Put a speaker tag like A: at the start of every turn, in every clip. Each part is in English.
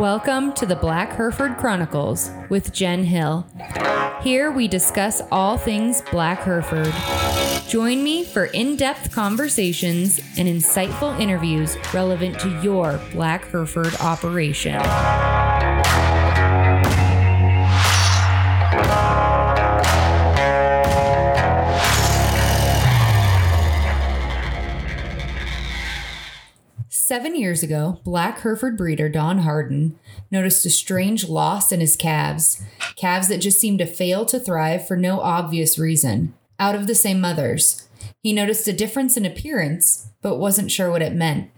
A: Welcome to the Black Hereford Chronicles with Jen Hill. Here we discuss all things Black Hereford. Join me for in depth conversations and insightful interviews relevant to your Black Hereford operation. Seven years ago, Black Hereford breeder Don Hardin noticed a strange loss in his calves, calves that just seemed to fail to thrive for no obvious reason, out of the same mothers. He noticed a difference in appearance, but wasn't sure what it meant.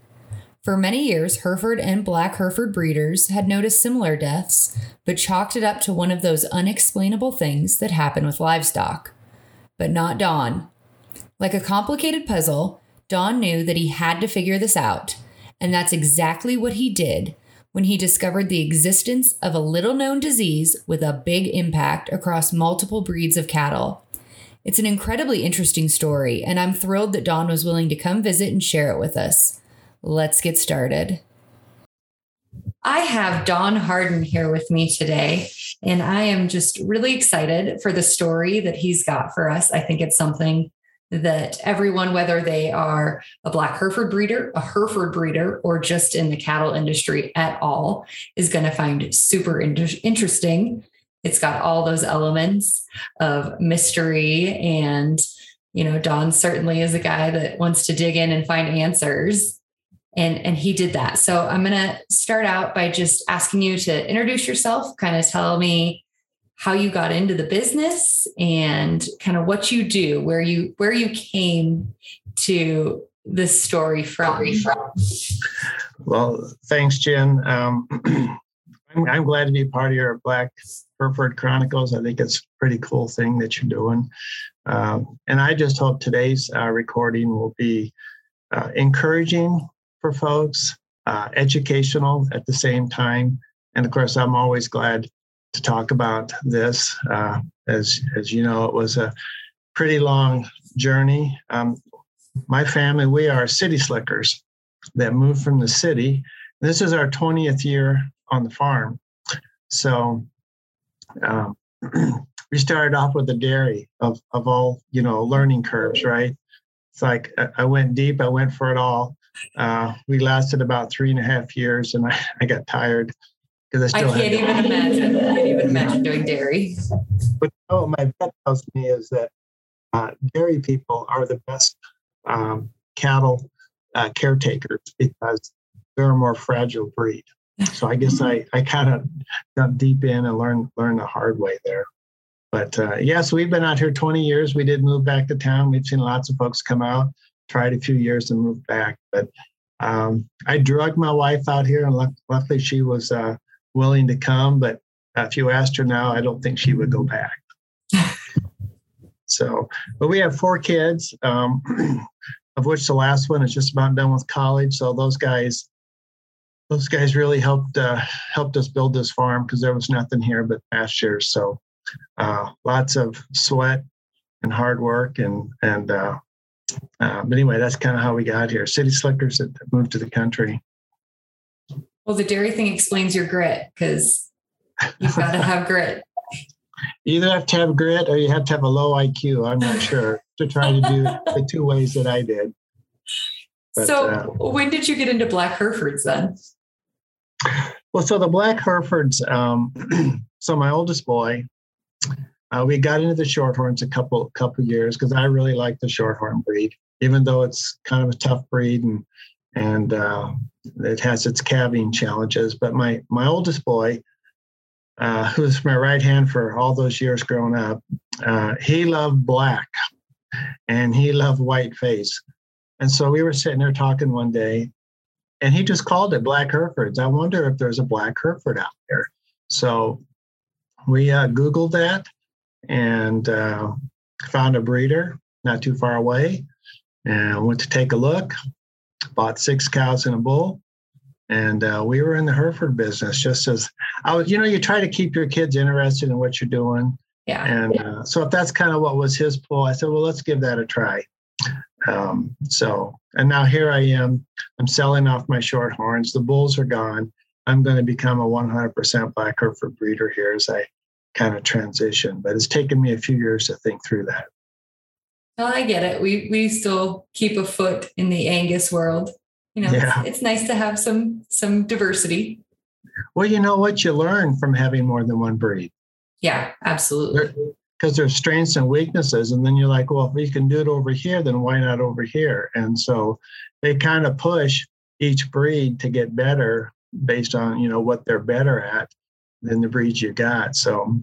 A: For many years, Hereford and Black Hereford breeders had noticed similar deaths, but chalked it up to one of those unexplainable things that happen with livestock. But not Don. Like a complicated puzzle, Don knew that he had to figure this out and that's exactly what he did when he discovered the existence of a little known disease with a big impact across multiple breeds of cattle. It's an incredibly interesting story, and I'm thrilled that Don was willing to come visit and share it with us. Let's get started. I have Don Hardin here with me today, and I am just really excited for the story that he's got for us. I think it's something that everyone, whether they are a Black Hereford breeder, a Hereford breeder, or just in the cattle industry at all, is going to find super inter- interesting. It's got all those elements of mystery. And, you know, Don certainly is a guy that wants to dig in and find answers. And, and he did that. So I'm going to start out by just asking you to introduce yourself, kind of tell me how you got into the business and kind of what you do, where you where you came to this story from.
B: Well, thanks, Jen. Um, I'm, I'm, glad to be a part of your Black Hereford Chronicles. I think it's a pretty cool thing that you're doing. Um, and I just hope today's uh, recording will be uh, encouraging for folks, uh, educational at the same time. And of course, I'm always glad to talk about this. Uh, as as you know, it was a pretty long journey. Um, my family, we are city slickers that moved from the city. This is our 20th year on the farm. So um, we started off with a dairy of, of all, you know, learning curves, right? It's like I went deep, I went for it all. Uh, we lasted about three and a half years and I, I got tired
A: because I I can't even imagine. I can't even imagine doing dairy.
B: But what my vet tells me is that uh, dairy people are the best um, cattle uh, caretakers because they're a more fragile breed. So I guess I, I kind of got deep in and learned learned the hard way there. But uh, yes, we've been out here 20 years. We did move back to town. We've seen lots of folks come out, tried a few years and move back. But um, I drugged my wife out here, and luckily she was uh, willing to come, but if you asked her now, I don't think she would go back. so, but we have four kids, um, of which the last one is just about done with college. So those guys, those guys really helped uh, helped us build this farm because there was nothing here but pastures. So, uh, lots of sweat and hard work, and and uh, uh but anyway, that's kind of how we got here. City slickers that moved to the country.
A: Well, the dairy thing explains your grit because you've got to have grit.
B: You either have to have grit or you have to have a low IQ. I'm not sure to try to do the two ways that I did.
A: But, so, uh, when did you get into Black Herefords then?
B: Well, so the Black Herefords. Um, so my oldest boy, uh, we got into the Shorthorns a couple couple years because I really like the Shorthorn breed, even though it's kind of a tough breed and and uh, it has its calving challenges. But my my oldest boy, uh, who's my right hand for all those years growing up, uh, he loved black, and he loved white face. And so we were sitting there talking one day, and he just called it Black Herefords. I wonder if there's a Black Hereford out there. So we uh, Googled that and uh, found a breeder not too far away and went to take a look bought six cows and a bull. And uh, we were in the Hereford business just as I was, you know, you try to keep your kids interested in what you're doing.
A: Yeah.
B: And uh, so if that's kind of what was his pull, I said, well, let's give that a try. Um, so, and now here I am. I'm selling off my short horns. The bulls are gone. I'm going to become a 100% Black Hereford breeder here as I kind of transition. But it's taken me a few years to think through that.
A: Well, I get it. We we still keep a foot in the Angus world. You know, yeah. it's, it's nice to have some some diversity.
B: Well, you know what you learn from having more than one breed.
A: Yeah, absolutely.
B: Because there's strengths and weaknesses, and then you're like, well, if we can do it over here, then why not over here? And so they kind of push each breed to get better based on you know what they're better at than the breeds you got. So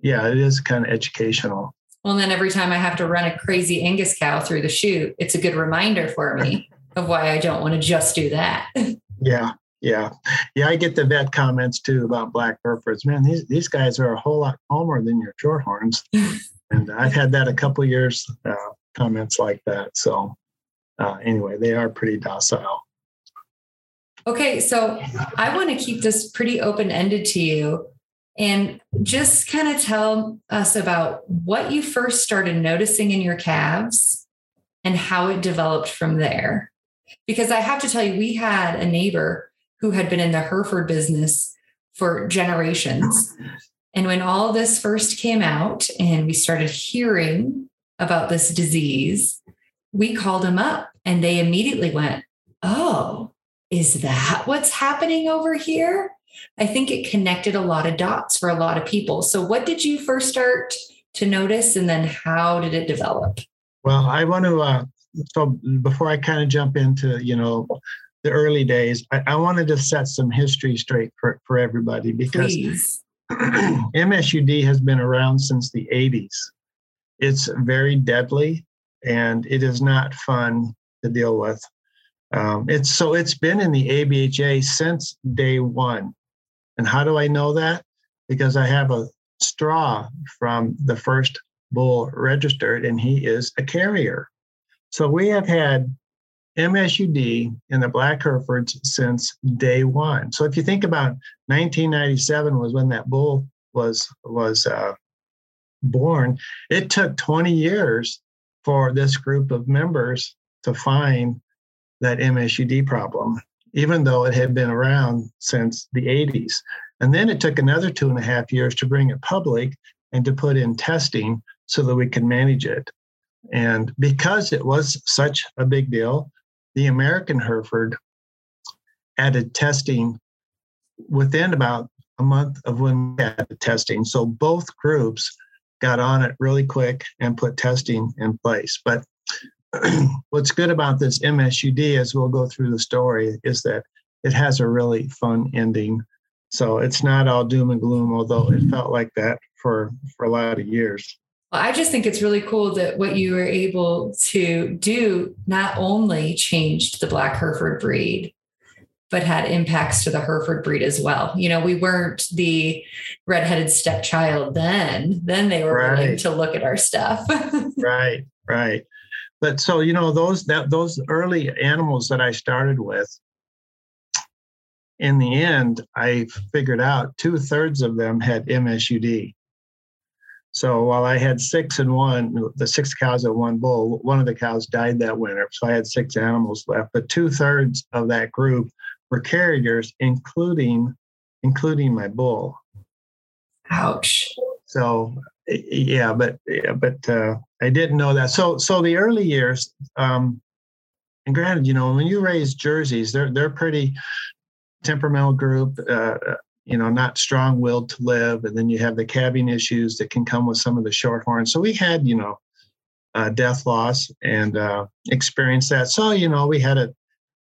B: yeah, it is kind of educational.
A: Well, then every time I have to run a crazy Angus cow through the chute, it's a good reminder for me of why I don't want to just do that.
B: yeah, yeah, yeah. I get the vet comments too about black Herefords. Man, these these guys are a whole lot calmer than your Shorthorns, and I've had that a couple years. Uh, comments like that. So uh, anyway, they are pretty docile.
A: Okay, so I want to keep this pretty open ended to you and just kind of tell us about what you first started noticing in your calves and how it developed from there. Because I have to tell you, we had a neighbor who had been in the Hereford business for generations. And when all this first came out and we started hearing about this disease, we called him up and they immediately went, Oh, is that what's happening over here? I think it connected a lot of dots for a lot of people. So, what did you first start to notice, and then how did it develop?
B: Well, I want to. Uh, so before I kind of jump into you know the early days, I, I wanted to set some history straight for for everybody because MSUD has been around since the 80s. It's very deadly, and it is not fun to deal with. Um, it's so it's been in the ABHA since day one. And how do I know that? Because I have a straw from the first bull registered, and he is a carrier. So we have had MSUD in the Black Herefords since day one. So if you think about 1997 was when that bull was was uh, born, it took 20 years for this group of members to find that MSUD problem, even though it had been around since the 80s. And then it took another two and a half years to bring it public and to put in testing so that we could manage it. And because it was such a big deal, the American Hereford added testing within about a month of when we had the testing. So both groups got on it really quick and put testing in place. But what's good about this MSUD, as we'll go through the story, is that it has a really fun ending. So it's not all doom and gloom, although it felt like that for for a lot of years.
A: Well, I just think it's really cool that what you were able to do not only changed the Black Hereford breed, but had impacts to the Hereford breed as well. You know, we weren't the redheaded stepchild then. Then they were right. willing to look at our stuff.
B: right, right but so you know those that those early animals that I started with, in the end, I figured out two thirds of them had MSUD. So while I had six and one, the six cows and one bull, one of the cows died that winter. So I had six animals left, but two thirds of that group were carriers, including including my bull.
A: Ouch.
B: So yeah, but yeah, but uh, I didn't know that. So so the early years, um, and granted, you know, when you raise jerseys, they're they're pretty temperamental group. Uh, uh you know, not strong-willed to live, and then you have the calving issues that can come with some of the shorthorns. So we had, you know, uh, death loss and uh, experienced that. So you know, we had a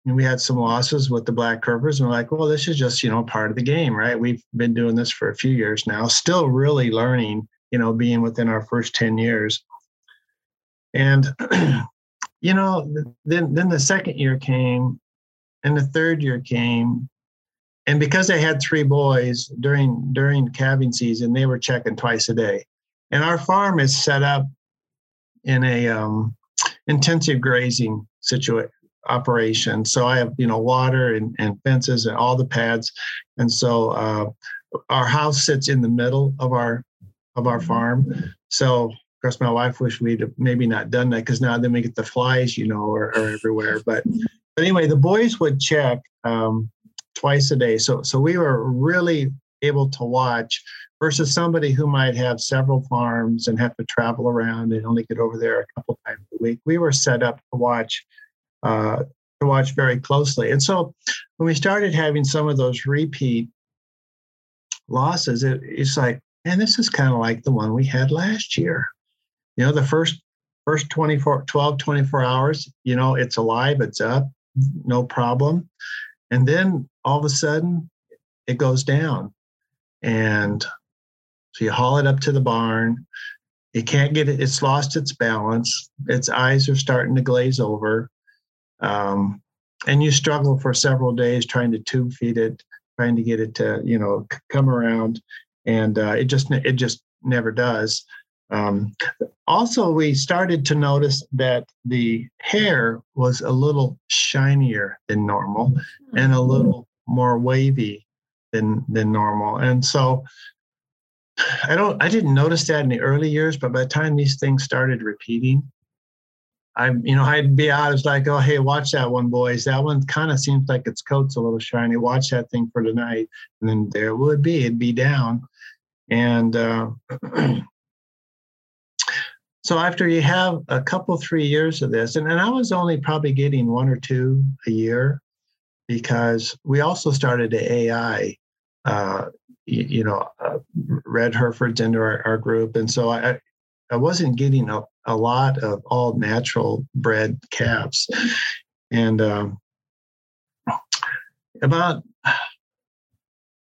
B: we had some losses with the black Herefords and we're like well this is just you know part of the game right we've been doing this for a few years now still really learning you know, being within our first 10 years. And, you know, then, then the second year came and the third year came. And because I had three boys during during calving season, they were checking twice a day. And our farm is set up in a um, intensive grazing situation operation. So I have, you know, water and, and fences and all the pads. And so uh, our house sits in the middle of our of our farm. So, of course, my wife wished we'd maybe not done that because now then we get the flies, you know, are, are everywhere. But, but anyway, the boys would check um, twice a day. So so we were really able to watch versus somebody who might have several farms and have to travel around and only get over there a couple times a week. We were set up to watch uh, to watch very closely. And so when we started having some of those repeat losses, it, it's like, man, this is kind of like the one we had last year. You know, the first first 24 12 24 hours you know it's alive it's up no problem and then all of a sudden it goes down and so you haul it up to the barn. It can't get it, it's lost its balance. Its eyes are starting to glaze over. Um, and you struggle for several days trying to tube feed it, trying to get it to, you know, come around. And uh, it just it just never does. Um, also, we started to notice that the hair was a little shinier than normal and a little more wavy than than normal. And so I don't I didn't notice that in the early years, but by the time these things started repeating, I you know I'd be out. It's like, oh hey, watch that one, boys. That one kind of seems like its coat's a little shiny. Watch that thing for tonight, and then there it would be. It'd be down, and uh, so after you have a couple three years of this, and, and I was only probably getting one or two a year because we also started the AI uh, you, you, know, uh, red Herefords into our, our group. And so I, I wasn't getting a, a lot of all natural bred calves. And um, about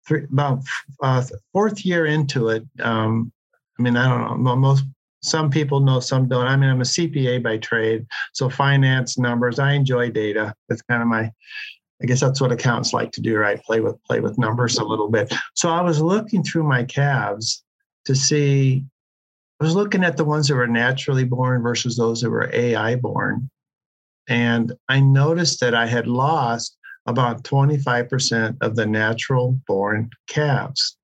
B: three, about uh, fourth year into it, um, I mean, I don't know, most some people know, some don't. I mean, I'm a CPA by trade, so finance numbers. I enjoy data. That's kind of my I guess that's what accountants like to do, right? Play with play with numbers a little bit. So I was looking through my calves to see. I was looking at the ones that were naturally born versus those that were AI born, and I noticed that I had lost about 25% of the natural born calves.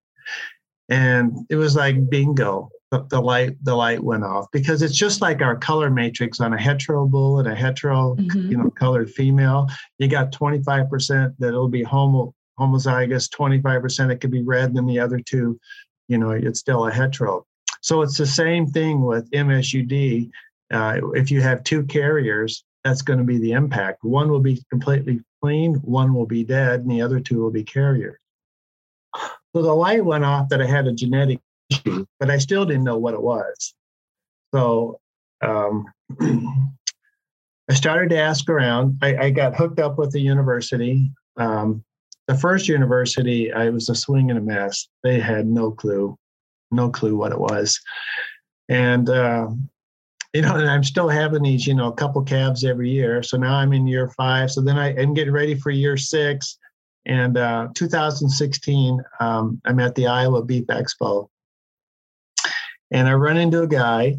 B: And it was like bingo the, the light the light went off because it's just like our color matrix on a hetero bull and a hetero mm-hmm. you know colored female you got 25% that it'll be homo homozygous 25% it could be red and the other two you know it's still a hetero so it's the same thing with msud uh, if you have two carriers that's going to be the impact one will be completely clean one will be dead and the other two will be carriers so the light went off that i had a genetic issue, but I still didn't know what it was. So um, I started to ask around. I, I, got hooked up with the university. Um, the first university, I was a swing and a mess. They had no clue, no clue what it was. And, uh, you know, and I'm still having these, you know, a couple calves every year. So now I'm in year five. So then I, am getting ready for year six. And uh, 2016, um, I'm at the Iowa Beef Expo. And I run into a guy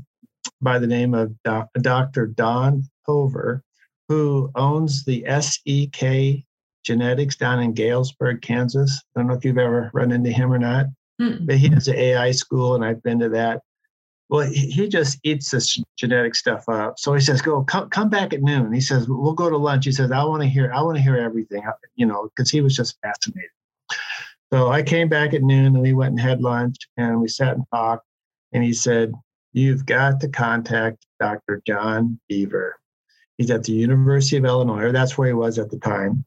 B: by the name of Dr. Don Hover, who owns the SEK Genetics down in Galesburg, Kansas. I don't know if you've ever run into him or not, mm. but he has an AI school, and I've been to that. Well, he just eats this genetic stuff up. So he says, "Go, come, come back at noon." He says, "We'll go to lunch." He says, "I want to hear, I want to hear everything," you know, because he was just fascinated. So I came back at noon, and we went and had lunch, and we sat and talked and he said, You've got to contact Dr. John Beever. He's at the University of Illinois, or that's where he was at the time.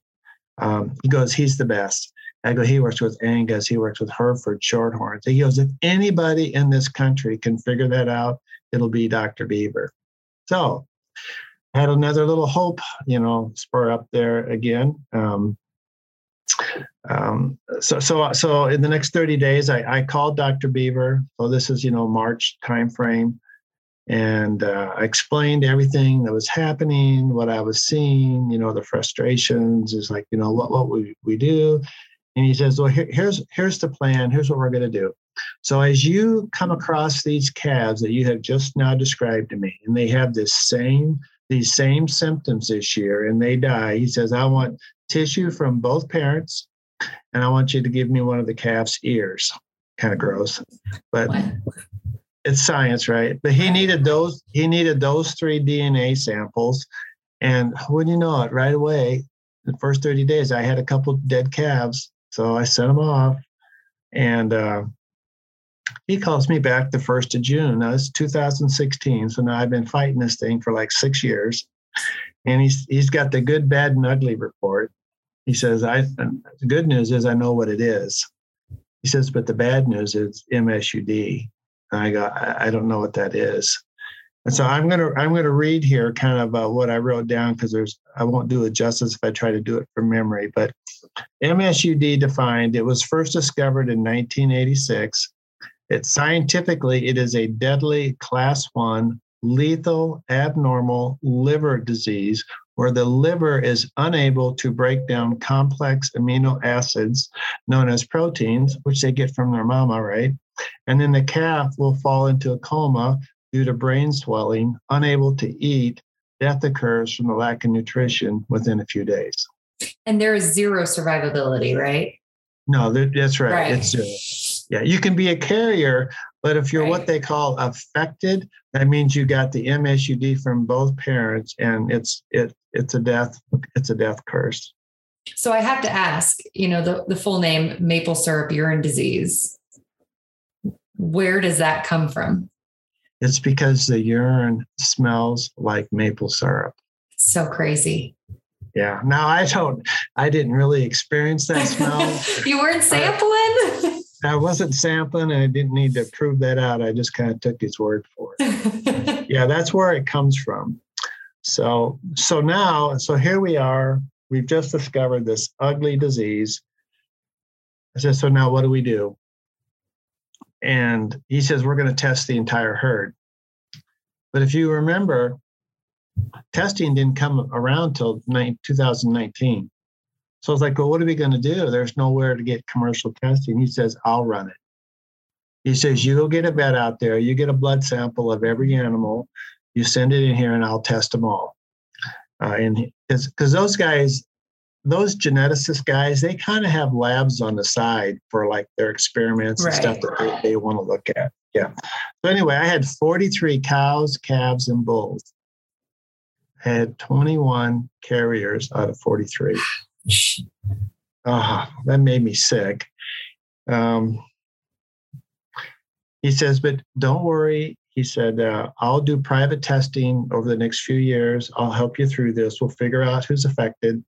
B: Um, he goes, He's the best. I go, He works with Angus, he works with Hereford Shorthorns. He goes, If anybody in this country can figure that out, it'll be Dr. Beever. So, I had another little hope, you know, spur up there again. Um, um, so so so in the next 30 days I, I called dr beever so this is you know march timeframe and uh, i explained everything that was happening what i was seeing you know the frustrations is like you know what what we, we do and he says well here, here's here's the plan here's what we're going to do so as you come across these calves that you have just now described to me and they have this same these same symptoms this year and they die he says i want tissue from both parents, and I want you to give me one of the calf's ears. Kind of gross, but it's science, right? But he needed those. He needed those three DNA samples, and wouldn't you know it, right away, the first 30 days, I had a couple dead calves. So I sent him off. And uh, he calls me back the 1st of June. Now, it's 2016. So now I've been fighting this thing for like six years. And he's, he's got the good, bad, and ugly report. He says, I, the good news is I know what it is. He says, but the bad news is MSUD. And I go, I, I don't know what that is. And so I'm gonna I'm gonna read here kind of uh, what I wrote down because there's I won't do it justice if I try to do it from memory. But MSUD defined it was first discovered in 1986. It scientifically it is a deadly class one lethal abnormal liver disease where the liver is unable to break down complex amino acids known as proteins, which they get from their mama, right? And then the calf will fall into a coma due to brain swelling, unable to eat, death occurs from the lack of nutrition within a few days.
A: And there is zero survivability, right?
B: No, that's right. right. It's zero. Yeah, you can be a carrier, but if you're right. what they call affected, that means you got the MSUD from both parents, and it's it it's a death it's a death curse.
A: So I have to ask, you know, the, the full name maple syrup urine disease. Where does that come from?
B: It's because the urine smells like maple syrup.
A: So crazy.
B: Yeah. Now I don't, I didn't really experience that smell.
A: you weren't sampling?
B: I wasn't sampling and I didn't need to prove that out. I just kind of took his word for it. yeah, that's where it comes from. So, so now, so here we are. We've just discovered this ugly disease. I said, so now what do we do? And he says, We're going to test the entire herd. But if you remember, testing didn't come around till 2019. So it's like, well, what are we going to do? There's nowhere to get commercial testing. He says, I'll run it. He says, you go get a vet out there, you get a blood sample of every animal, you send it in here, and I'll test them all. Uh, and because those guys, those geneticist guys, they kind of have labs on the side for like their experiments right. and stuff that they, they want to look at. Yeah. So anyway, I had 43 cows, calves, and bulls. I had 21 carriers out of 43. Oh, that made me sick. Um, he says, but don't worry. He said, uh, I'll do private testing over the next few years. I'll help you through this. We'll figure out who's affected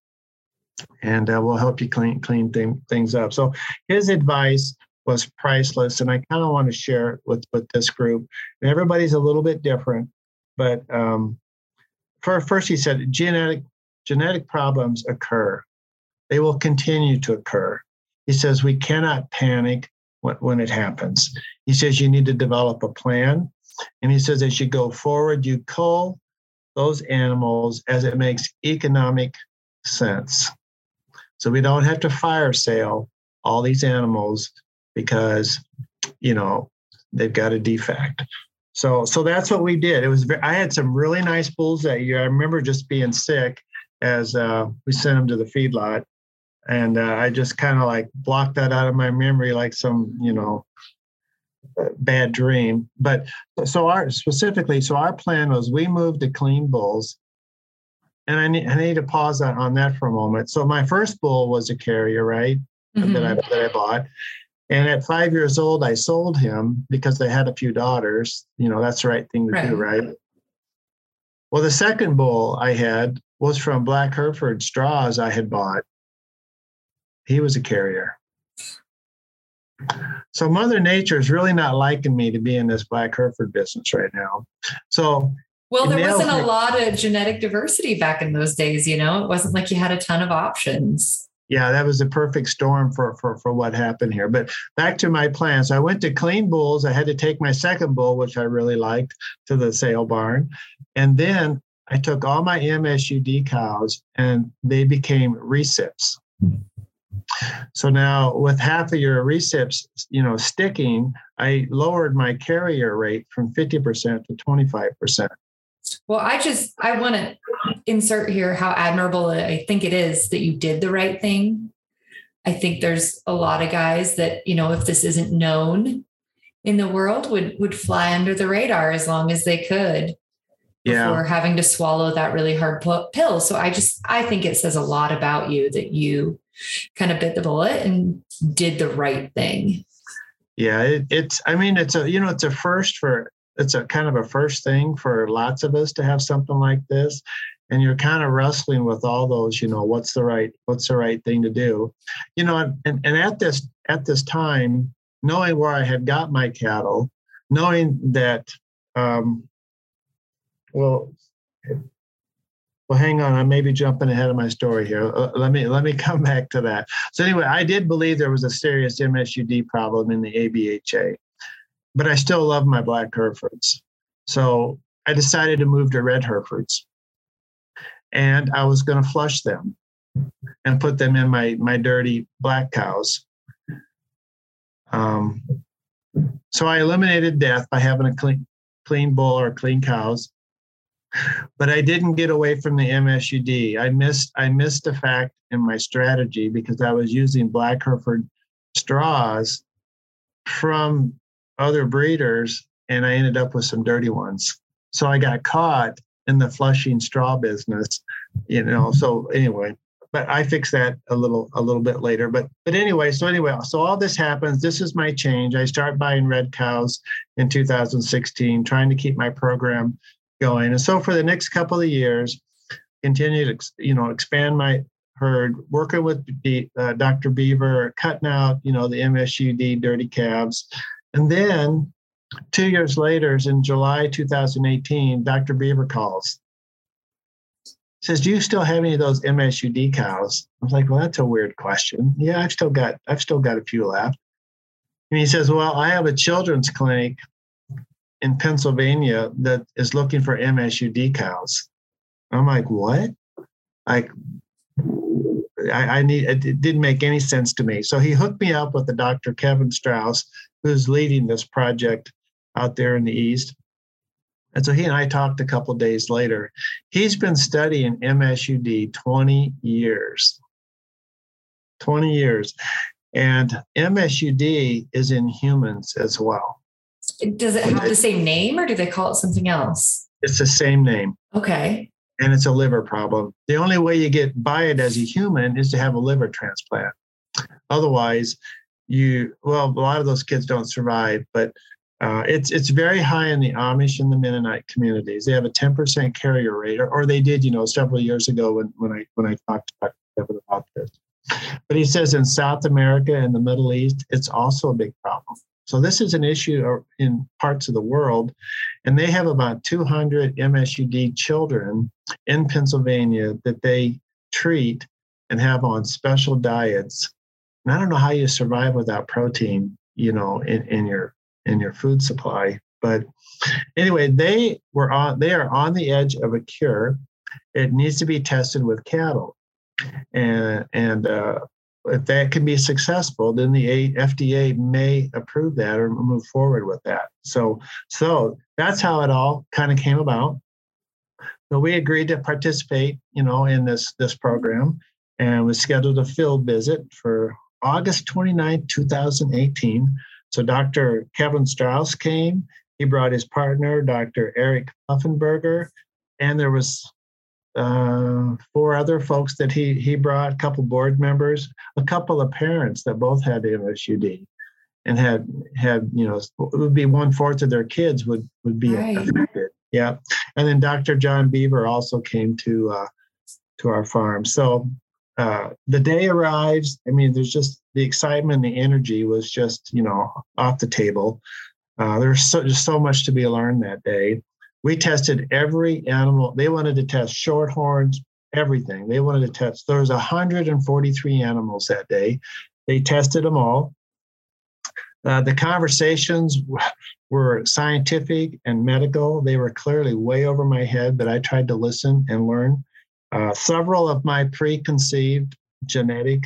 B: and uh, we'll help you clean clean th- things up. So his advice was priceless, and I kind of want to share it with with this group. And everybody's a little bit different, but um, for first he said genetic genetic problems occur. They will continue to occur. He says we cannot panic when, when it happens. He says you need to develop a plan, and he says as you go forward, you cull those animals as it makes economic sense. So we don't have to fire sale all these animals because, you know, they've got a defect. So, so that's what we did. It was. I had some really nice bulls that year. I remember just being sick as uh, we sent them to the feedlot, and uh, I just kind of like blocked that out of my memory, like some, you know, bad dream. But so our specifically, so our plan was we moved to clean bulls and I need, I need to pause on, on that for a moment. So my first bull was a carrier, right? Mm-hmm. That, I, that I bought. And at five years old, I sold him because I had a few daughters. You know, that's the right thing to right. do, right? Well, the second bull I had was from Black Hereford straws I had bought. He was a carrier. So Mother Nature is really not liking me to be in this Black Hereford business right now. So
A: well, there wasn't a lot of genetic diversity back in those days, you know. It wasn't like you had a ton of options.
B: Yeah, that was a perfect storm for for for what happened here. But back to my plans. I went to clean bulls. I had to take my second bull, which I really liked, to the sale barn. And then I took all my MSUD cows and they became recips. So now with half of your recips, you know, sticking, I lowered my carrier rate from 50% to 25%.
A: Well, I just I want to insert here how admirable I think it is that you did the right thing. I think there's a lot of guys that, you know, if this isn't known in the world would would fly under the radar as long as they could. yeah. before having to swallow that really hard pill. So I just, I think it says a lot about you that you kind of bit the bullet and did the right thing.
B: Yeah, it, it's, I mean, it's a, you know, it's a first for, it's a kind of a first thing for lots of us to have something like this. And you're kind of wrestling with all those, you know, what's the right, what's the right thing to do, you know, and, and at this, at this time, knowing where I had got my cattle, knowing that um, well, well, hang on. I may be jumping ahead of my story here. Uh, let me let me come back to that. So anyway, I did believe there was a serious MSUD problem in the ABHA, but I still love my black Herefords. So I decided to move to red Herefords, and I was going to flush them and put them in my my dirty black cows. Um, so I eliminated death by having a clean clean bull or clean cows but I didn't get away from the MSUD. I missed I missed a fact in my strategy because I was using black Hereford straws from other breeders and I ended up with some dirty ones. So I got caught in the flushing straw business, you know. So anyway, but I fixed that a little a little bit later. But but anyway, so anyway, so all this happens. This is my change. I start buying red cows in 2016, trying to keep my program going. And so for the next couple of years, continue to you know expand my herd, working with uh, Dr. Beever, cutting out you know the MSUD dirty calves, and then two years later, in July 2018, Dr. Beever calls. Says, "Do you still have any of those MSUD cows?" I was like, "Well, that's a weird question. Yeah, I've still got I've still got a few left." And he says, "Well, I have a children's clinic in Pennsylvania that is looking for MSUD cows. I'm like, what? Like, I, I, need it didn't make any sense to me. So he hooked me up with the Dr. Kevin Strauss, who's leading this project out there in the East. And so he and I talked a couple days later. He's been studying MSUD 20 years. 20 years. And MSUD is in humans as well.
A: Does it have the same name or do they call it something else?
B: It's the same name.
A: Okay.
B: And it's a liver problem. The only way you get by it as a human is to have a liver transplant. Otherwise, you well, a lot of those kids don't survive, but uh, it's it's very high in the Amish and the Mennonite communities. They have a 10% carrier rate, or, or they did, you know, several years ago when, when I when I talked to Dr. Kevin about this. But he says in South America and the Middle East, it's also a big problem. So this is an issue in parts of the world, and they have about 200 MSUD children in Pennsylvania that they treat and have on special diets. And I don't know how you survive without protein, you know, in, in your in your food supply. But anyway, they were on they are on the edge of a cure. It needs to be tested with cattle. And and uh, if that can be successful, then the FDA may approve that or move forward with that. So, so that's how it all kind of came about. So we agreed to participate, you know, in this this program, and we scheduled a field visit for August 29, 2018. So Dr. Kevin Strauss came. He brought his partner, Dr. Erik Puffenberger, and there was uh, four other folks that he he brought, a couple board members, a couple of parents that both had MSUD, and had had you know it would be one fourth of their kids would would be right. affected. Yeah, and then Dr. John Beever also came to uh, to our farm. So uh, the day arrives. I mean, there's just the excitement, the energy was just you know off the table. Uh, there's so, just so much to be learned that day we tested every animal. They wanted to test shorthorns, everything. They wanted to test. There was 143 animals that day. They tested them all. Uh, the conversations were scientific and medical. They were clearly way over my head, but I tried to listen and learn. Uh, several of my preconceived genetic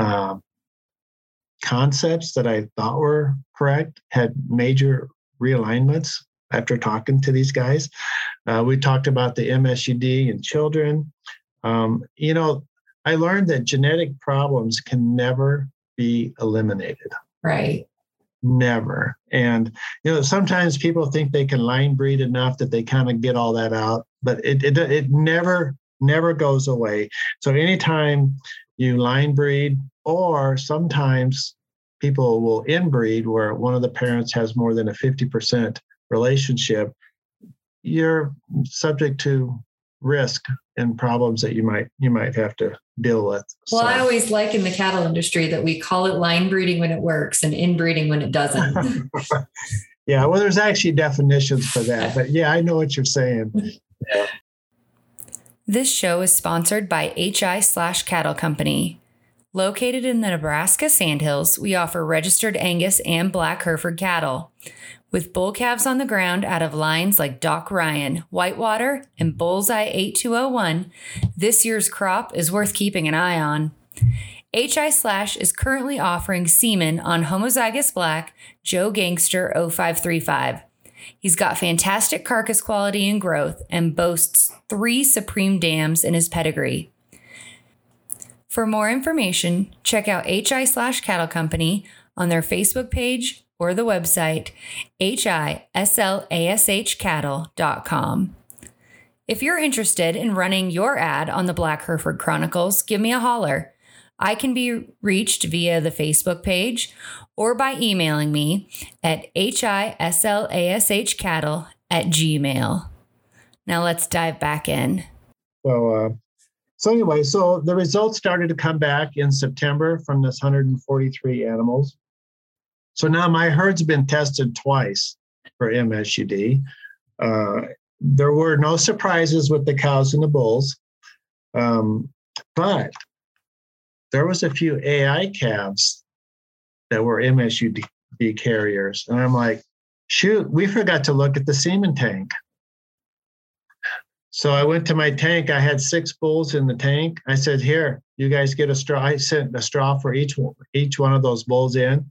B: uh, concepts that I thought were correct had major realignments after talking to these guys. Uh, we talked about the MSUD in children. Um, you know, I learned that genetic problems can never be eliminated.
A: Right.
B: never. And you know, sometimes people think they can line breed enough that they kind of get all that out, but it it, it never never goes away. So anytime you line breed, or sometimes people will inbreed where one of the parents has more than a 50% relationship, you're subject to risk and problems that you might you might have to deal with.
A: Well, so. I always like in the cattle industry that we call it line breeding when it works and inbreeding when it doesn't.
B: yeah, well, there's actually definitions for that, but yeah, I know what you're saying. Mm-hmm. Yeah.
A: This show is sponsored by HI slash Cattle Company. Located in the Nebraska Sandhills, we offer registered Angus and Black Hereford cattle. With bull calves on the ground out of lines like Doc Ryan, Whitewater, and Bullseye 8201, this year's crop is worth keeping an eye on. HI Slash is currently offering semen on homozygous black Joe Gangster 0535. He's got fantastic carcass quality and growth and boasts three supreme dams in his pedigree. For more information, check out HI Slash Cattle Company on their Facebook page or the website hislashcattle.com. If you're interested in running your ad on the Black Hereford Chronicles, give me a holler. I can be reached via the Facebook page or by emailing me at hislashcattle at gmail. Now let's dive back in.
B: So, uh, so anyway, so the results started to come back in September from this 143 animals. So now my herd's been tested twice for MSUD. Uh, there were no surprises with the cows and the bulls, um, but there was a few AI calves that were MSUD carriers, and I'm like, shoot, we forgot to look at the semen tank. So I went to my tank. I had six bulls in the tank. I said, "Here, you guys get a straw." I sent a straw for each one, each one of those bulls in.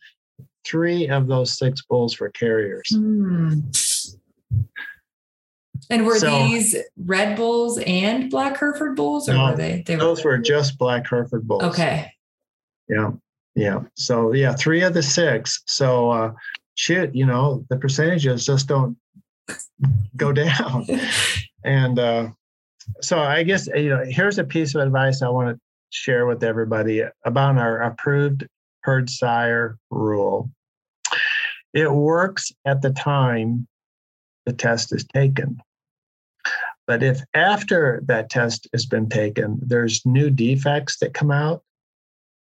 B: Three of those six bulls were carriers. Mm.
A: And were so, these Red Bulls and Black Hereford Bulls, or no, were they? they
B: those were, were just Black Hereford Bulls.
A: Okay.
B: Yeah, yeah. So yeah, three of the six. So uh, shit, you know, the percentages just don't go down. And uh, so I guess you know here's a piece of advice I want to share with everybody about our approved herd sire rule. It works at the time the test is taken. But if after that test has been taken, there's new defects that come out,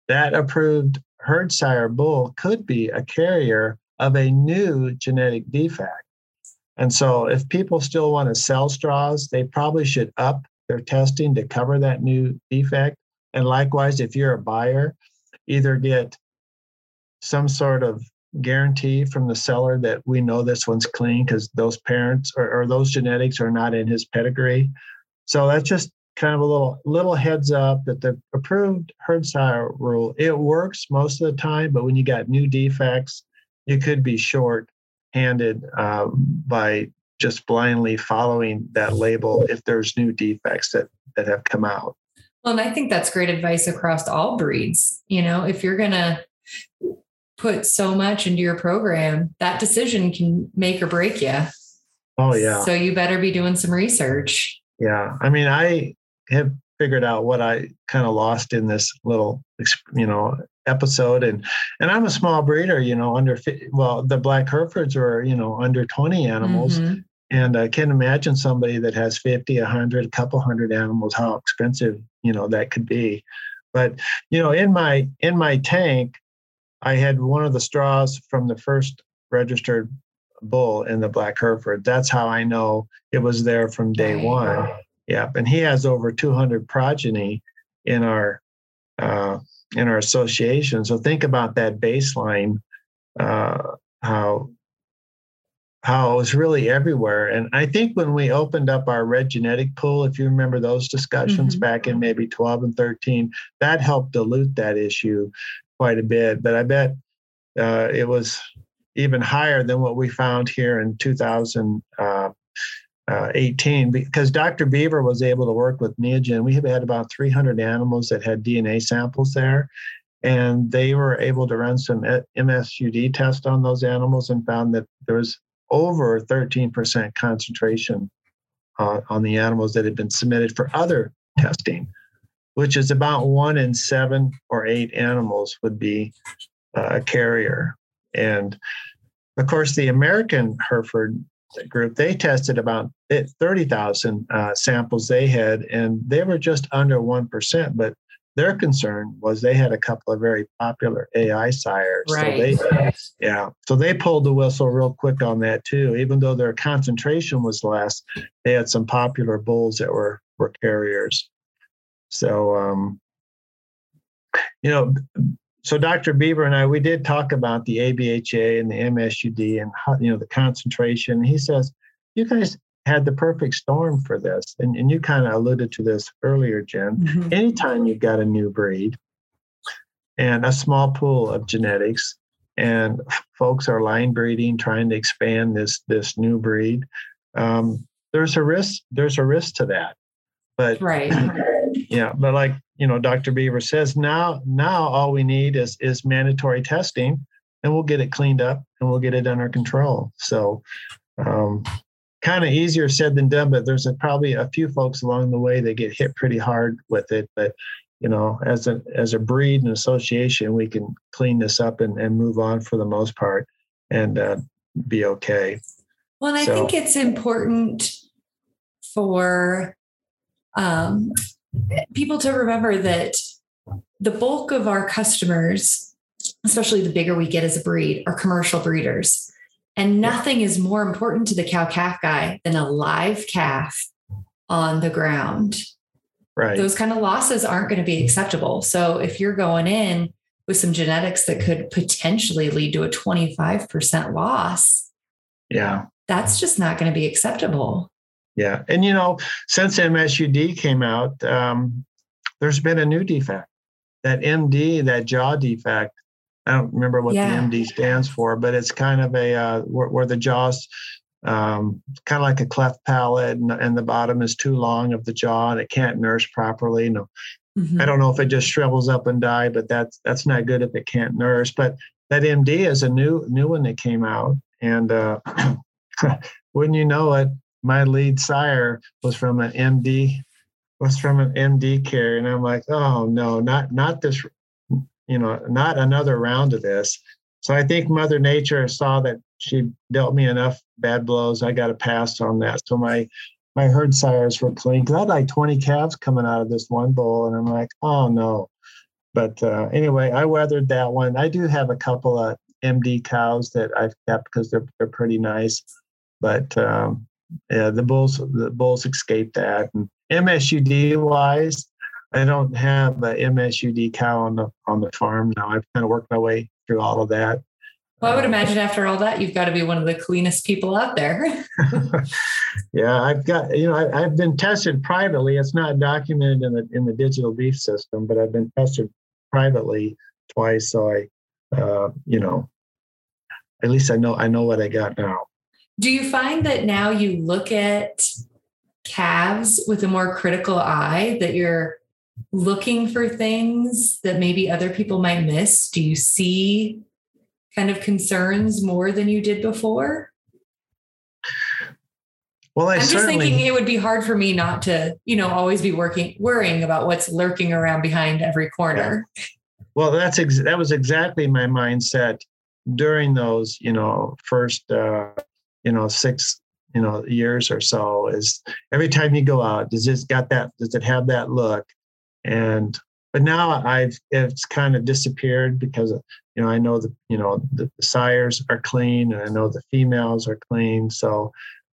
B: that approved herd sire bull could be a carrier of a new genetic defect. And so, if people still want to sell straws, they probably should up their testing to cover that new defect. And likewise, if you're a buyer, either get some sort of guarantee from the seller that we know this one's clean because those parents or, or, those genetics are not in his pedigree. So that's just kind of a little little heads up that the approved herd sire rule it works most of the time, but when you got new defects, you could be short handed uh, by just blindly following that label if there's new defects that that have come out.
A: Well, and I think that's great advice across all breeds. You know, if you're gonna put so much into your program, that decision can make or break you.
B: Oh yeah.
A: So you better be doing some research.
B: Yeah. I mean, I have figured out what I kind of lost in this little, you know, episode and and i'm a small breeder you know under well the black herefords were you know under 20 animals mm-hmm. and i can imagine somebody that has 50 100 a couple hundred animals how expensive you know that could be. But you know in my in my tank i had one of the straws from the first registered bull in the black hereford. That's how i know it was there from day one yep and he has over 200 progeny in our uh, in our association. So think about that baseline, uh, how how it was really everywhere. And I think when we opened up our red genetic pool, if you remember those discussions mm-hmm. back in maybe 12 and 13, that helped dilute that issue quite a bit. But I bet uh, it was even higher than what we found here in 2000. Uh, uh, 18 because Dr. Beever was able to work with Neogen. We have had about 300 animals that had DNA samples there. and they were able to run some MSUD test on those animals and found that there was over 13% concentration uh, on the animals that had been submitted for other testing, which is about one in seven or eight animals would be uh, a carrier. And of course, the American Hereford group, they tested about 30,000 uh, samples they had, and they were just under 1%. But their concern was they had a couple of very popular AI sires.
A: Right.
B: So they, yeah. So they pulled the whistle real quick on that too. Even though their concentration was less, they had some popular bulls that were were carriers. So um, you know, so Dr. Beever and I, we did talk about the ABHA and the MSUD and how, you know the concentration. He says, you guys had the perfect storm for this. And, and you kind of alluded to this earlier, Jen. Mm-hmm. Anytime you've got a new breed and a small pool of genetics, and folks are line breeding, trying to expand this this new breed, um, there's a risk. There's a risk to that. But
A: right.
B: Yeah, but like you know, Dr. Beever says now now all we need is is mandatory testing, and we'll get it cleaned up and we'll get it under control. So um, kind of easier said than done, but there's a, probably a few folks along the way that get hit pretty hard with it. But you know, as a as a breed and association, we can clean this up and, and move on for the most part and uh, be okay.
A: Well, and I so, think it's important for um, people to remember that the bulk of our customers, especially the bigger we get as a breed, are commercial breeders. And nothing is more important to the cow calf guy than a live calf on the ground.
B: Right.
A: Those kind of losses aren't going to be acceptable. So if you're going in with some genetics that could potentially lead to a 25% loss,
B: yeah.
A: That's just not going to be acceptable.
B: Yeah. And you know, since MSUD came out, um, there's been a new defect. That MD, that jaw defect, I don't remember what yeah. the MD stands for, but it's kind of a uh, where, where, the jaws um, kind of like a cleft palate, and, and, the bottom is too long of the jaw, and it can't nurse properly. No, mm-hmm. I don't know if it just shrivels up and die, but that's that's not good if it can't nurse. But that MD is a new new one that came out, and uh, wouldn't you know it, my lead sire was from an MD was from an MD care, and I'm like, oh no, not not this you know, not another round of this. So I think Mother Nature saw that she dealt me enough bad blows. I got a pass on that. So my my herd sires were clean because I had like 20 calves coming out of this one bull, and I'm like, oh no. But uh, anyway, I weathered that one. I do have a couple of MD cows that I've kept because they're they're pretty nice. But um, yeah, the bulls the bulls escaped that. And MSUD wise, I don't have a MSUD cow on the on the farm now. I've kind of worked my way through all of that.
A: Well, I would uh, imagine after all that, you've got to be one of the cleanest people out there.
B: yeah, I've got you know I, have been tested privately. It's not documented in the in the digital beef system, but I've been tested privately twice. So I, uh, you know, at least I know I know what I got now.
A: Do you find that now you look at calves with a more critical eye? That you're looking for things that maybe other people might miss? Do you see kind of concerns more than you did before?
B: Well, I
A: am
B: just
A: thinking it would be hard for me not to, you know, always be working, worrying about what's lurking around behind every corner.
B: Yeah. Well, that's ex- that was exactly my mindset during those, you know, first, uh, you know, six, you know, years or so. Is every time you go out, does it got that? Does it have that look? and but now I've it's kind of disappeared because you know I know the you know the, the sires are clean and I know the females are clean, so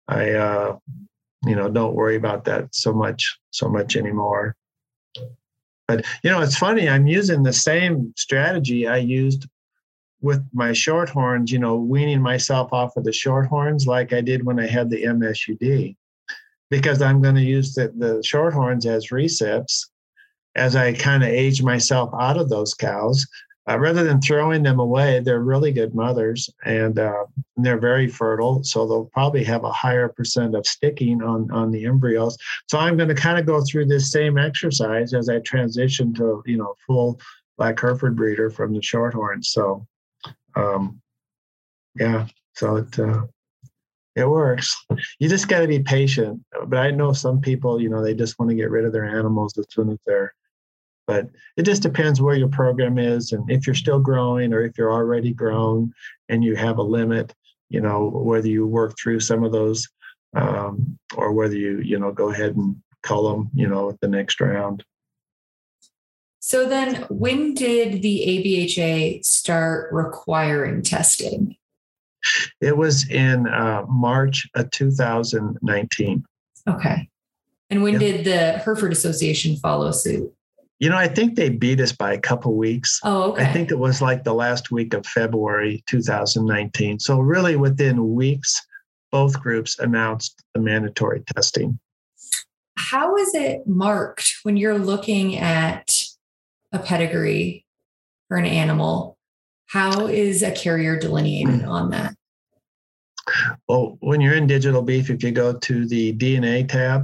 B: I uh, you know don't worry about that so much so much anymore. But you know it's funny I'm using the same strategy I used with my shorthorns. You know weaning myself off of the shorthorns like I did when I had the MSUD because I'm going to use the, the shorthorns as recips as I kind of age myself out of those cows, uh, rather than throwing them away, they're really good mothers and uh, they're very fertile. So they'll probably have a higher percent of sticking on, on the embryos. So I'm going to kind of go through this same exercise as I transition to, you know, full black Hereford breeder from the Shorthorns. So, um, yeah, so it uh, it works. You just got to be patient. But I know some people, you know, they just want to get rid of their animals as soon as they're. But it just depends where your program is, and if you're still growing or if you're already grown and you have a limit. You know, whether you work through some of those, um, or whether you you know go ahead and cull them. You know, at the next round.
A: So then, when did the ABHA start requiring testing?
B: It was in uh, March of 2019.
A: Okay. And when yep. did the Hereford Association follow suit?
B: You know, I think they beat us by a couple weeks.
A: Oh, okay.
B: I think it was like the last week of February 2019. So, really, within weeks, both groups announced the mandatory testing.
A: How is it marked when you're looking at a pedigree for an animal, how is a carrier delineated on that?
B: Well, when you're in digital beef, if you go to the DNA tab,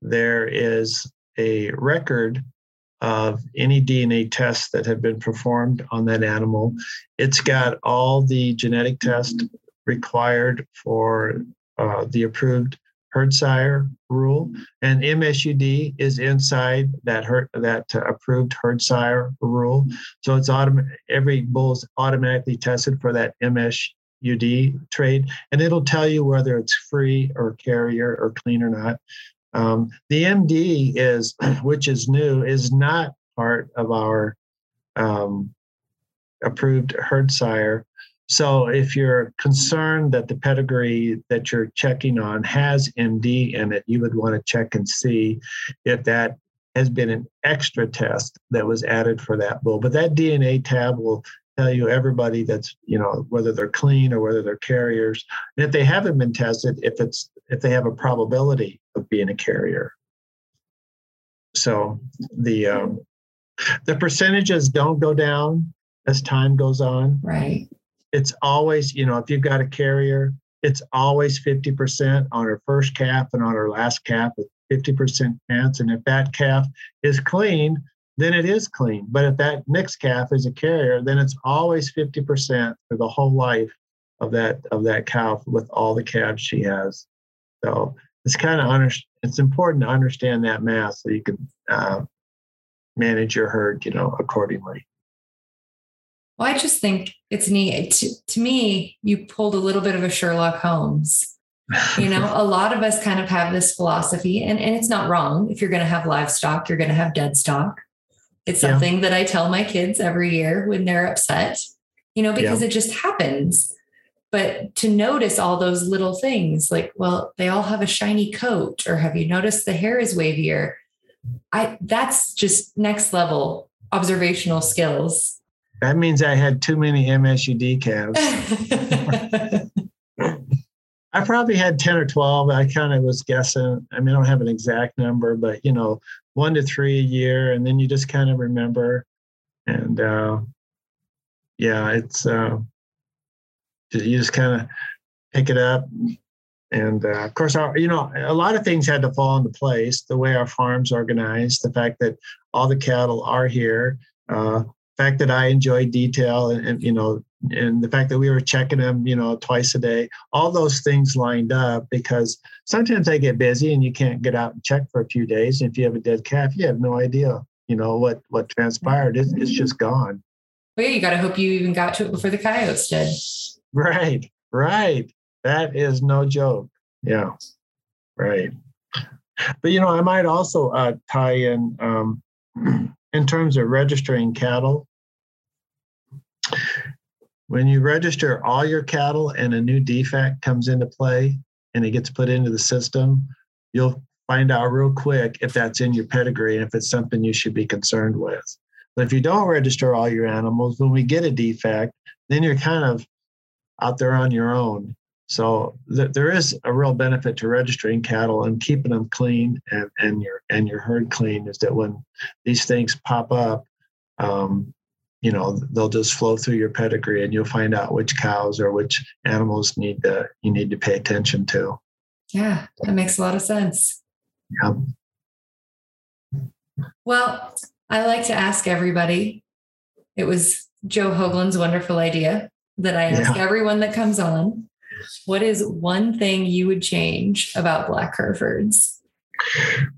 B: there is a record of any DNA tests that have been performed on that animal. It's got all the genetic tests required for uh, the approved herd sire rule, and MSUD is inside that herd, that approved herd sire rule. So it's autom- every bull's automatically tested for that MSUD trade, and it'll tell you whether it's free or carrier or clean or not. Um, the MD is, which is new, is not part of our um, approved herd sire so if you're concerned that the pedigree that you're checking on has MD in it, you would want to check and see if that has been an extra test that was added for that bull. But that DNA tab will tell you everybody that's you know whether they're clean or whether they're carriers. And if they haven't been tested if it's if they have a probability of being a carrier. So the um, the percentages don't go down as time goes on.
A: Right
B: it's always, you know, if you've got a carrier, it's always 50% on her first calf and on her last calf with 50% chance. And if that calf is clean, then it is clean. But if that next calf is a carrier, then it's always 50% for the whole life of that of that cow with all the calves she has. So it's kind of under, it's important to understand that math so you can uh, manage your herd, you know, accordingly.
A: Well, I just think it's neat. To, to me, you pulled a little bit of a Sherlock Holmes. you know, a lot of us kind of have this philosophy, and, and it's not wrong. If you're going to have livestock, you're going to have dead stock. It's something yeah. that I tell my kids every year when they're upset, you know, because yeah. it just happens. But to notice all those little things, like, well, they all have a shiny coat, or have you noticed the hair is wavier? I that's just next level observational skills
B: that means I had too many MSUD calves. I probably had 10 or 12. I kind of was guessing. I mean, I don't have an exact number, but you know, one to three a year. And then you just kind of remember. And uh, yeah, it's, uh, you just kind of pick it up. And uh, of course, our, you know, a lot of things had to fall into place the way our farm's organized, the fact that all the cattle are here. Uh, fact that I enjoy detail and, and, you know, and the fact that we were checking them, you know, twice a day, all those things lined up because sometimes I get busy and you can't get out and check for a few days. And if you have a dead calf, you have no idea, you know, what what transpired. It's, it's just gone.
A: Well, yeah, you got to hope you even got to it before the coyotes did.
B: Right, right. That is no joke. Yeah, right. But you know, I might also uh, tie in um, in terms of registering cattle, when you register all your cattle and a new defect comes into play and it gets put into the system, you'll find out real quick if that's in your pedigree and if it's something you should be concerned with. But if you don't register all your animals, when we get a defect, then you're kind of out there on your own. So th- there is a real benefit to registering cattle and keeping them clean and, and your and your herd clean. Is that when these things pop up, um, you know they'll just flow through your pedigree and you'll find out which cows or which animals need to you need to pay attention to.
A: Yeah, that makes a lot of sense.
B: Yeah.
A: Well, I like to ask everybody It was Joe Hoagland's wonderful idea that I ask
B: Yeah.
A: everyone that comes on. What is one thing you would change about Black Herefords?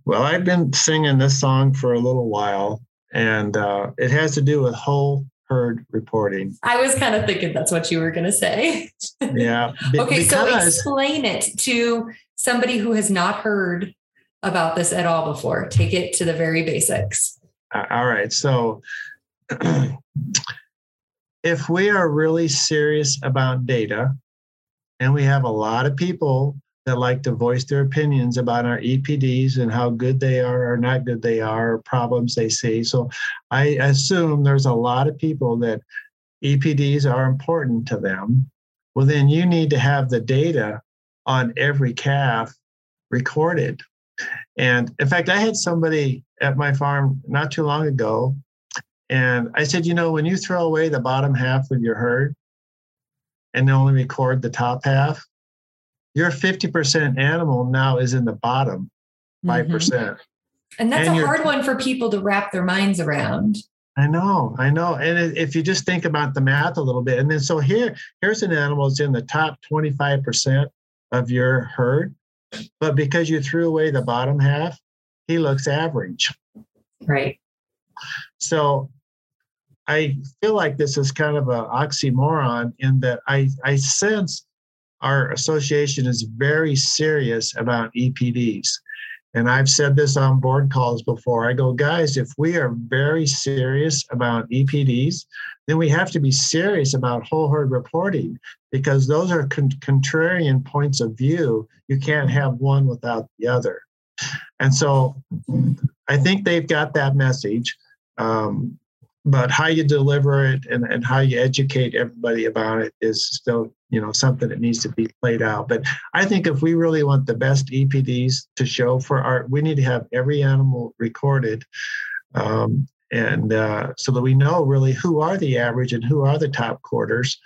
B: Well, I've been singing this song for a little while, and uh, it has to do with whole herd reporting.
A: I was kind of thinking that's what you were going to say.
B: Yeah. be-
A: Okay, so explain it to somebody who has not heard about this at all before. Take it to the very basics.
B: All right. So, if we are really serious about data, and we have a lot of people that like to voice their opinions about our EPDs and how good they are or not good they are, or problems they see. So, I assume there's a lot of people that EPDs are important to them. Well, then you need to have the data on every calf recorded. And in fact, I had somebody at my farm not too long ago. And I said, you know, when you throw away the bottom half of your herd and only record the top half, your 50% animal now is in the bottom
A: Mhm.
B: 5%.
A: And that's
B: And
A: a hard one for people to wrap their minds around.
B: I know, I know. And if you just think about the math a little bit, and then so here, here's an animal that's in the top 25% of your herd, but because you threw away the bottom half, he looks average.
A: Right.
B: So I feel like this is kind of an oxymoron in that I, I sense our association is very serious about EPDs. And I've said this on board calls before. I go, guys, if we are very serious about EPDs, then we have to be serious about whole herd reporting because those are con- contrarian points of view. You can't have one without the other. And so I think they've got that message. Um, but how you deliver it and, and how you educate everybody about it is still you know something that needs to be played out. But i think if we really want the best epds to show for our we need to have every animal recorded um, and uh, so that we know really who are the average and who are the top quarters.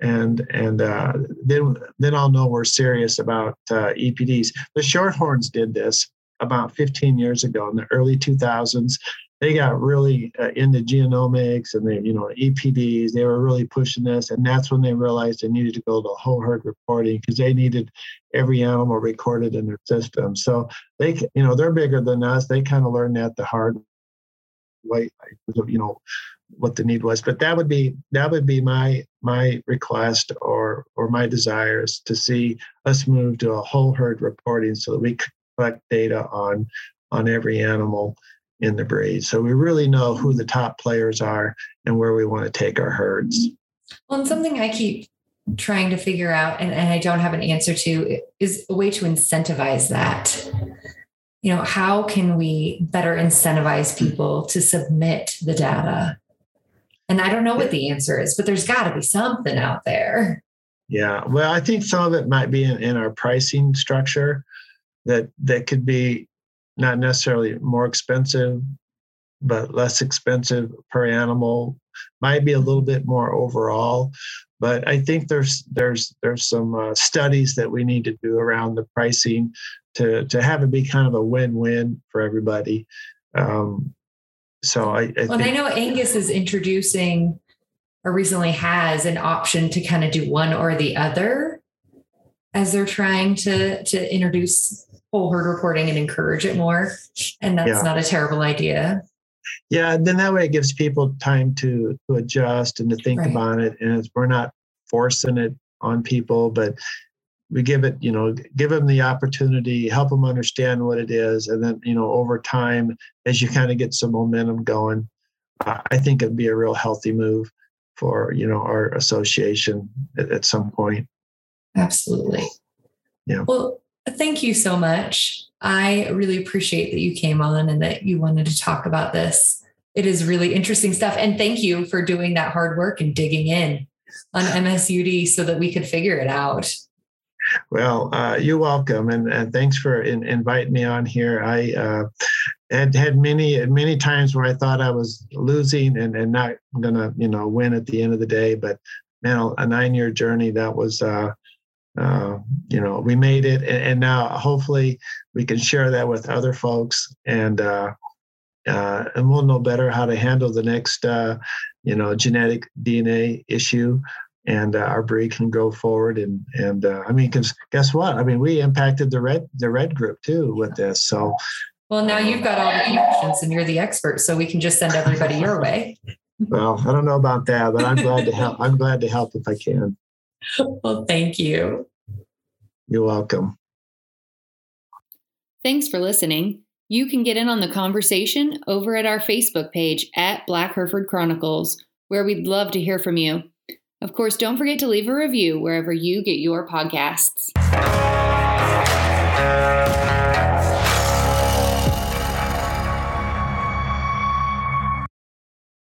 B: And and uh, then then i'll know we're serious about uh, epds the shorthorns did this about 15 years ago in the early 2000s they got really uh, into genomics and they, you know, EPDs. They were really pushing this, and that's when they realized they needed to go to whole herd reporting because they needed every animal recorded in their system. So they, you know, they're bigger than us. They kind of learned that the hard way, you know, what the need was. But that would be that would be my my request or or my desires to see us move to a whole herd reporting so that we collect data on on every animal in the breed. So we really know who the top players are and where we want to take our herds.
A: Well, and something I keep trying to figure out and, and I don't have an answer to is a way to incentivize that. You know, how can we better incentivize people to submit the data? And I don't know what the answer is, but there's got to be something out there.
B: Yeah. Well, I think some of it might be in, in our pricing structure that that could be not necessarily more expensive, but less expensive per animal. Might be a little bit more overall, but I think there's there's there's some uh, studies that we need to do around the pricing to to have it be kind of a win-win for everybody. Um, so I, I
A: Well, and I know Angus is introducing or recently has an option to kind of do one or the other as they're trying to to introduce whole herd reporting and encourage it more. And that's
B: Yeah.
A: not a terrible idea.
B: yeah, and then that way it gives people time to to adjust and to think
A: Right.
B: about it, and it's, we're not forcing it on people, but we give it, you know, give them the opportunity, help them understand what it is, and then you know, over time, as you kind of get some momentum going, uh, I think it'd be a real healthy move for you know our association at, at some point.
A: Absolutely.
B: Yeah.
A: Well, thank you so much. I really appreciate that you came on and that you wanted to talk about this. It is really interesting stuff. And thank you for doing that hard work and digging in on MSUD so that we could figure it out.
B: Well, uh, you're welcome, and, and thanks for in, inviting me on here. I uh, had had many many times where I thought I was losing and, and not gonna you know win at the end of the day, but man, a nine year journey that was uh, uh, you know we made it, and, and now hopefully we can share that with other folks and uh, uh, and we'll know better how to handle the next, uh, you know, genetic DNA issue, and uh, our breed can go forward. And and uh, I mean, because guess what? I mean, we impacted the red the red group too with this. So,
A: well, now you've got all the connections, and you're the expert, so we can just send everybody your way.
B: Well, I don't know about that, but I'm glad to help. I'm glad to help if I can.
A: well, thank you.
B: You're welcome.
A: Thanks for listening. You can get in on the conversation over at our Facebook page at Black Hereford Chronicles, where we'd love to hear from you. Of course, don't forget to leave a review wherever you get your podcasts.